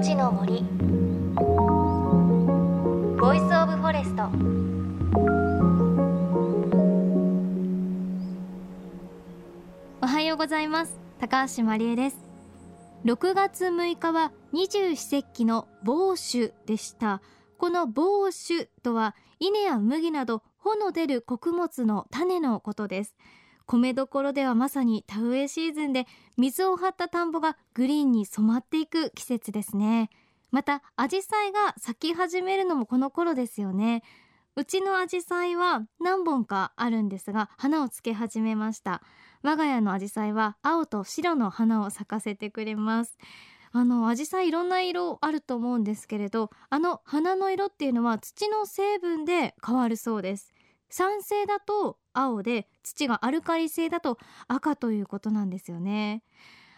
命の森。 Voice of Forest。おはようございます。高橋万里恵です。6月6日は二十四節気の芒種でした。この芒種とは稲や麦など穂の出る穀物の種のことです。米どころではまさに田植えシーズンで水を張った田んぼがグリーンに染まっていく季節ですね。また紫陽花が咲き始めるのもこの頃ですよね。うちの紫陽花は何本かあるんですが花をつけ始めました。我が家の紫陽花は青と白の花を咲かせてくれます。あの紫陽花いろんな色あると思うんですけれどあの花の色っていうのは土の成分で変わるそうです。酸性だと青で土がアルカリ性だと赤ということなんですよね。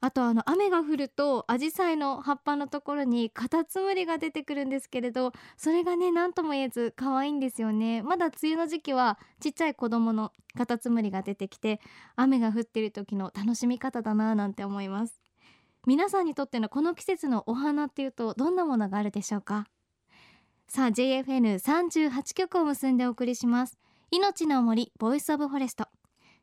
あとあの雨が降るとアジサイの葉っぱのところにカタツムリが出てくるんですけれどそれがね何とも言えず可愛いんですよね。まだ梅雨の時期はちっちゃい子供のカタツムリが出てきて雨が降ってる時の楽しみ方だななんて思います。皆さんにとってのこの季節のお花っていうとどんなものがあるでしょうか？さあ JFN38 曲を結んでお送りします。命の森 Voice of Forest。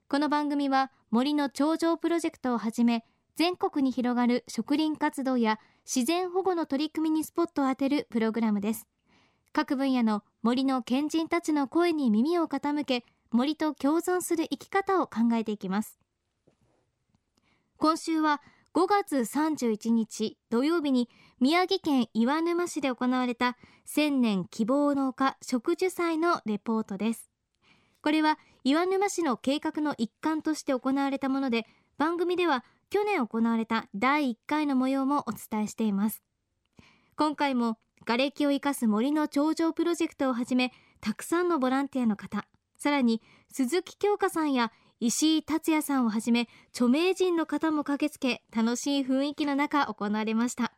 この番組は森の長城プロジェクトをはじめ全国に広がる植林活動や自然保護の取り組みにスポットを当てるプログラムです。各分野の森の賢人たちの声に耳を傾け森と共存する生き方を考えていきます。今週は5月31日土曜日に宮城県岩沼市で行われた千年希望農家植樹祭のレポートです。これは岩沼市の計画の一環として行われたもので番組では去年行われた第1回の模様もお伝えしています。今回も瓦礫を生かす森の頂上プロジェクトをはじめたくさんのボランティアの方さらに鈴木京香さんや石井達也さんをはじめ著名人の方も駆けつけ楽しい雰囲気の中行われました。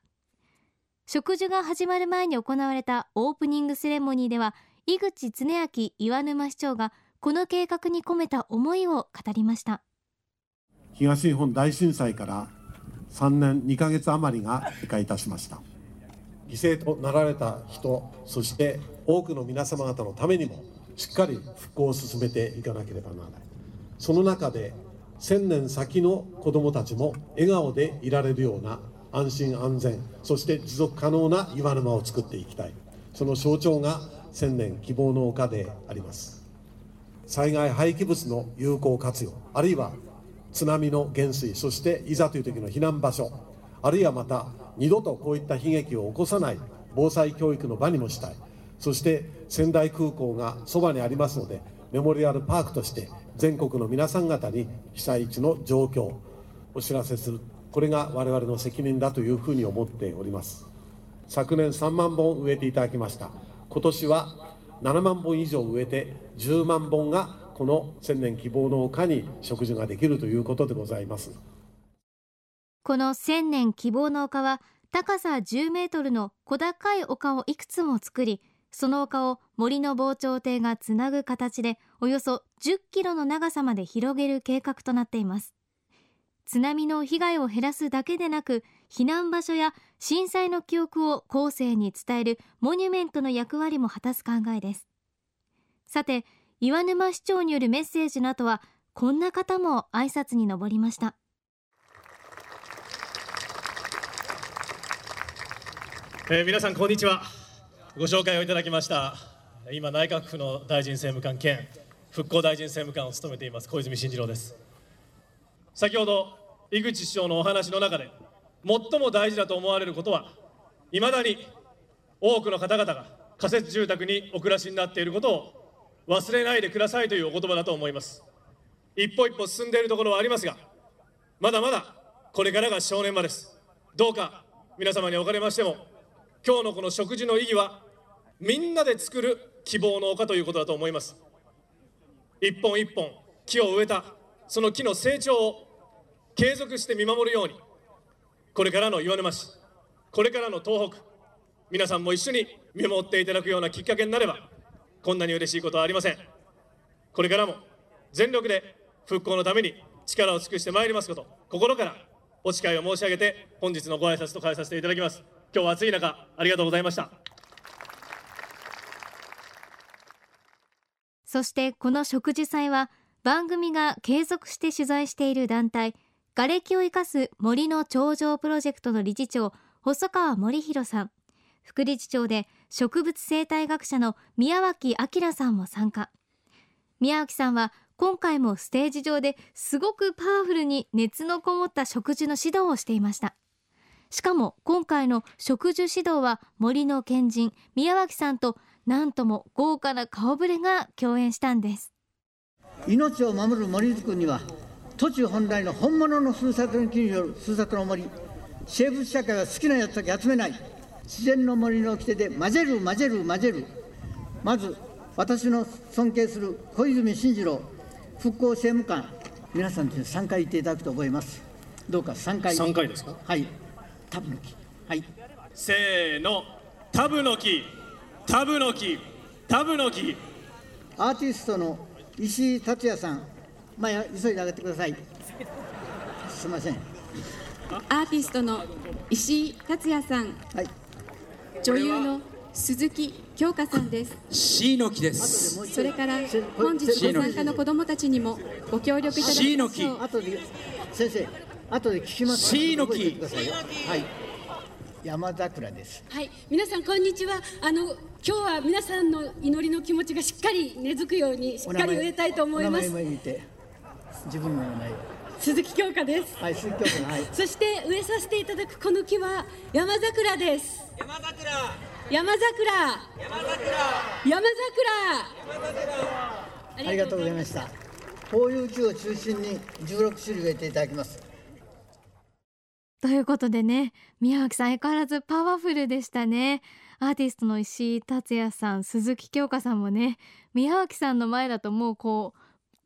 植樹が始まる前に行われたオープニングセレモニーでは井口恒明岩沼市長がこの計画に込めた思いを語りました。東日本大震災から3年2ヶ月余りが経過いたしました。犠牲となられた人そして多くの皆様方のためにもしっかり復興を進めていかなければならない。その中で1000年先の子どもたちも笑顔でいられるような安心安全そして持続可能な岩沼を作っていきたい。その象徴が千年希望の丘であります。災害廃棄物の有効活用あるいは津波の減衰そしていざという時の避難場所あるいはまた二度とこういった悲劇を起こさない防災教育の場にもしたいそして仙台空港がそばにありますのでメモリアルパークとして全国の皆さん方に被災地の状況をお知らせする。これが我々の責任だというふうに思っております。昨年3万本植えていただきました。今年は7万本以上植えて10万本がこの千年希望の丘に植樹ができるということでございます。この千年希望の丘は高さ10メートルの小高い丘をいくつも作りその丘を森の防潮堤がつなぐ形でおよそ10キロの長さまで広げる計画となっています。津波の被害を減らすだけでなく避難場所や震災の記憶を後世に伝えるモニュメントの役割も果たす考えです。さて岩沼市長によるメッセージの後はこんな方も挨拶に上りました。えー、皆さんこんにちは。ご紹介をいただきました。今内閣府の大臣政務官兼復興大臣政務官を務めています小泉進次郎です。先ほど井口市長のお話の中で最も大事だと思われることはいまだに多くの方々が仮設住宅にお暮らしになっていることを忘れないでくださいというお言葉だと思います。一歩一歩進んでいるところはありますがまだまだこれからが正念場です。どうか皆様におかれましても今日のこの食事の意義はみんなで作る希望の丘ということだと思います。一本一本木を植えたその木の成長を継続して見守るようにこれからの岩沼市これからの東北皆さんも一緒に見守っていただくようなきっかけになればこんなに嬉しいことはありません。これからも全力で復興のために力を尽くしてまいりますこと心からお誓いを申し上げて本日のご挨拶と変えさせていただきます。今日は暑い中ありがとうございました。そしてこの植樹祭は番組が継続して取材している団体瓦礫を生かす森の頂上プロジェクトの理事長細川森弘さん。副理事長で植物生態学者の宮脇明さんも参加。宮脇さんは今回もステージ上ですごくパワフルに熱のこもった植樹の指導をしていました。しかも今回の植樹指導は森の賢人宮脇さんとなんとも豪華な顔ぶれが共演したんです。命を守る森づくりには土地本来の本物のふるさとによるふるさとの森。生物社会は好きなやつだけ集めない。自然の森の掟で混ぜる混ぜる混ぜる。まず私の尊敬する小泉進次郎復興政務官。皆さんで3回言っていただくと思います。どうか3回。3回ですか？はい。タブの木。はい。せーの。タブの木。タブの木。タブの木。アーティストの石井達也さん前急いであげてください。すみません。アーティストの石井達也さん。はい。女優の鈴木京香さんです。C の木です。それから本日ご参加の子どもたちにもご協力いただき C の木ましょう。後で先生後で聞きます。C の木。はい。山桜です。はい、皆さんこんにちは。あの今日は皆さんの祈りの気持ちがしっかり根付くようにしっかり植えたいと思います。お名。前も言って自分の名前を鈴木京香です。はい鈴木京子はいそして植えさせていただくこの木は山桜です。山桜。山桜。山桜。山桜。ありがとうございましたこういう木を中心に16種類植えていただきますということでね宮脇さん相変わらずパワフルでしたねアーティストの石井達也さん鈴木京香さんもね宮脇さんの前だともうこう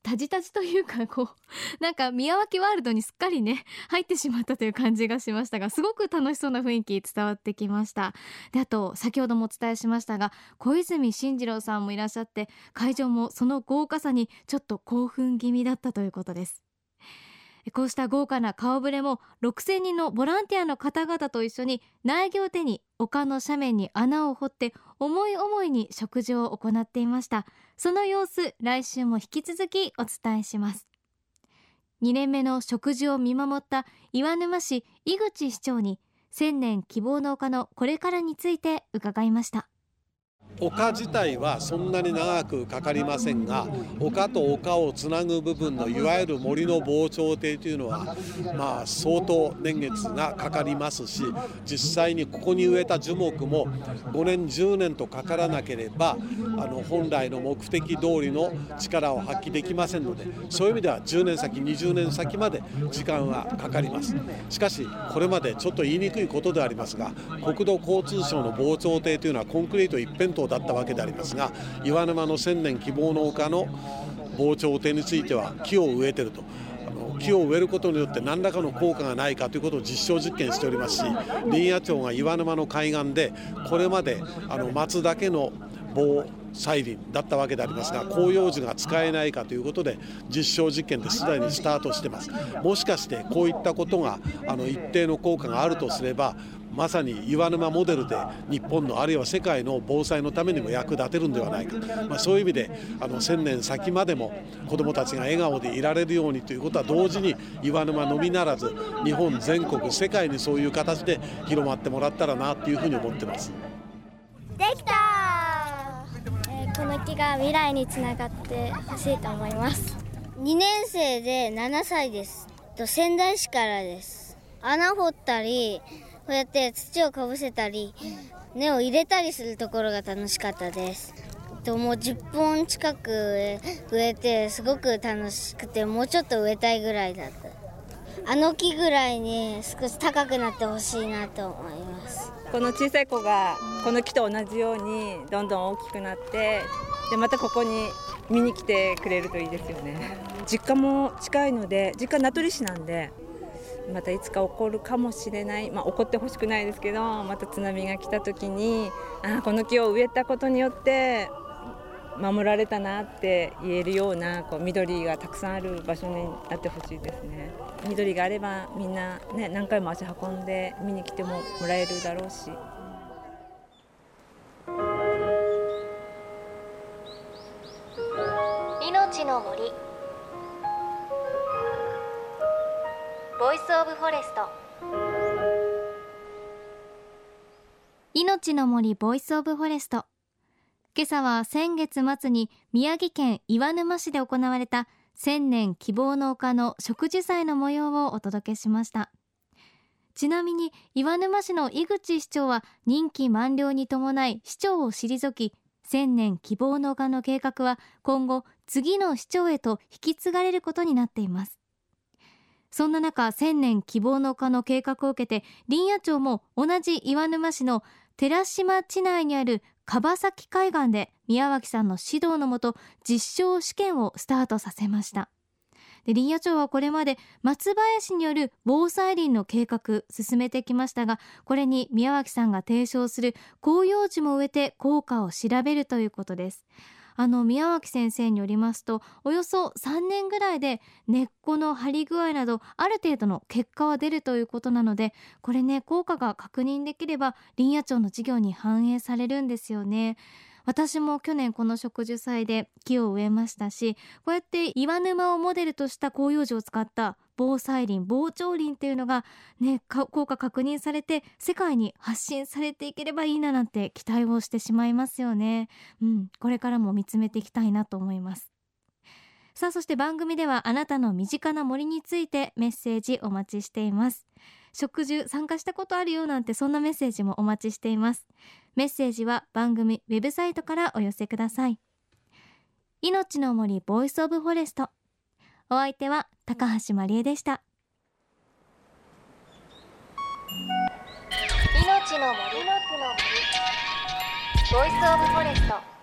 タジタジというかこう なんか宮脇ワールドにすっかりね入ってしまったという感じがしましたがすごく楽しそうな雰囲気伝わってきました。であと先ほどもお伝えしましたが小泉進次郎さんもいらっしゃって会場もその豪華さにちょっと興奮気味だったということです。こうした豪華な顔ぶれも6000人のボランティアの方々と一緒に苗木を手に丘の斜面に穴を掘って思い思いに食事を行っていました。その様子来週も引き続きお伝えします。2年目の食事を見守った岩沼市井口市長に千年希望の丘のこれからについて伺いました。丘自体はそんなに長くかかりませんが丘と丘をつなぐ部分のいわゆる森の防潮堤というのはまあ相当年月がかかりますし実際にここに植えた樹木も5年10年とかからなければあの本来の目的通りの力を発揮できませんのでそういう意味では10年先20年先まで時間はかかります。しかしこれまでちょっと言いにくいことでありますが国土交通省の防潮堤というのはコンクリート一辺倒だったわけでありますが岩沼の千年希望の丘の防潮堤については木を植えてると。木を植えることによって何らかの効果がないかということを実証実験しておりますし林野庁が岩沼の海岸でこれまであの松だけの棒栽林だったわけでありますが広葉樹が使えないかということで実証実験ですでにスタートしてます。もしかしてこういったことがあの一定の効果があるとすればまさに岩沼モデルで日本のあるいは世界の防災のためにも役立てるんではないか、まあ、そういう意味であの1000年先までも子どもたちが笑顔でいられるようにということは同時に岩沼のみならず日本全国世界にそういう形で広まってもらったらなというふうに思ってます。できたが未来につながってほしいと思います。2年生で7歳ですと仙台市からです。穴掘ったりこうやって土をかぶせたり根を入れたりするところが楽しかったです。ともう10本近く植えてすごく楽しくてもうちょっと植えたいぐらいだった。あの木ぐらいに少し高くなってほしいなと思います。この小さい子がこの木と同じようにどんどん大きくなってでまたここに見に来てくれるといいですよね。実家も近いので実家名取市なんでまたいつか起こるかもしれない、まあ、起こってほしくないですけどまた津波が来た時にあーこの木を植えたことによって守られたなって言えるようなこう緑がたくさんある場所になってほしいですね。緑があればみんな、ね、何回も足運んで見に来てももらえるだろうし。の森。 Voice of Forest 命の森 Voice of Forest 今朝は先月末に宮城県岩沼市で行われた千年希望の丘の植樹祭の模様をお届けしました。ちなみに岩沼市の井口市長は任期満了に伴い市長を退き千年希望の丘の計画は今後次の市長へと引き継がれることになっています。そんな中千年希望の丘の計画を受けて林野庁も同じ岩沼市の寺島地内にある樺崎海岸で宮脇さんの指導のもと実証試験をスタートさせました。で林野庁はこれまで松林による防災林の計画進めてきましたがこれに宮脇さんが提唱する広葉樹も植えて効果を調べるということです。あの宮脇先生によりますとおよそ3年ぐらいで根っこの張り具合などある程度の結果は出るということなのでこれね効果が確認できれば林野庁の事業に反映されるんですよね。私も去年この植樹祭で木を植えましたしこうやって岩沼をモデルとした広葉樹を使った防災林防潮林っていうのがね効果確認されて世界に発信されていければいいななんて期待をしてしまいますよね。うんこれからも見つめていきたいなと思います。さあそして番組ではあなたの身近な森についてメッセージお待ちしています。植樹参加したことあるよなんてそんなメッセージもお待ちしています。メッセージは番組ウェブサイトからお寄せください。命の森 Voice of Forest。お相手は高橋万里恵でした。命の森。の森。 Voice of Forest。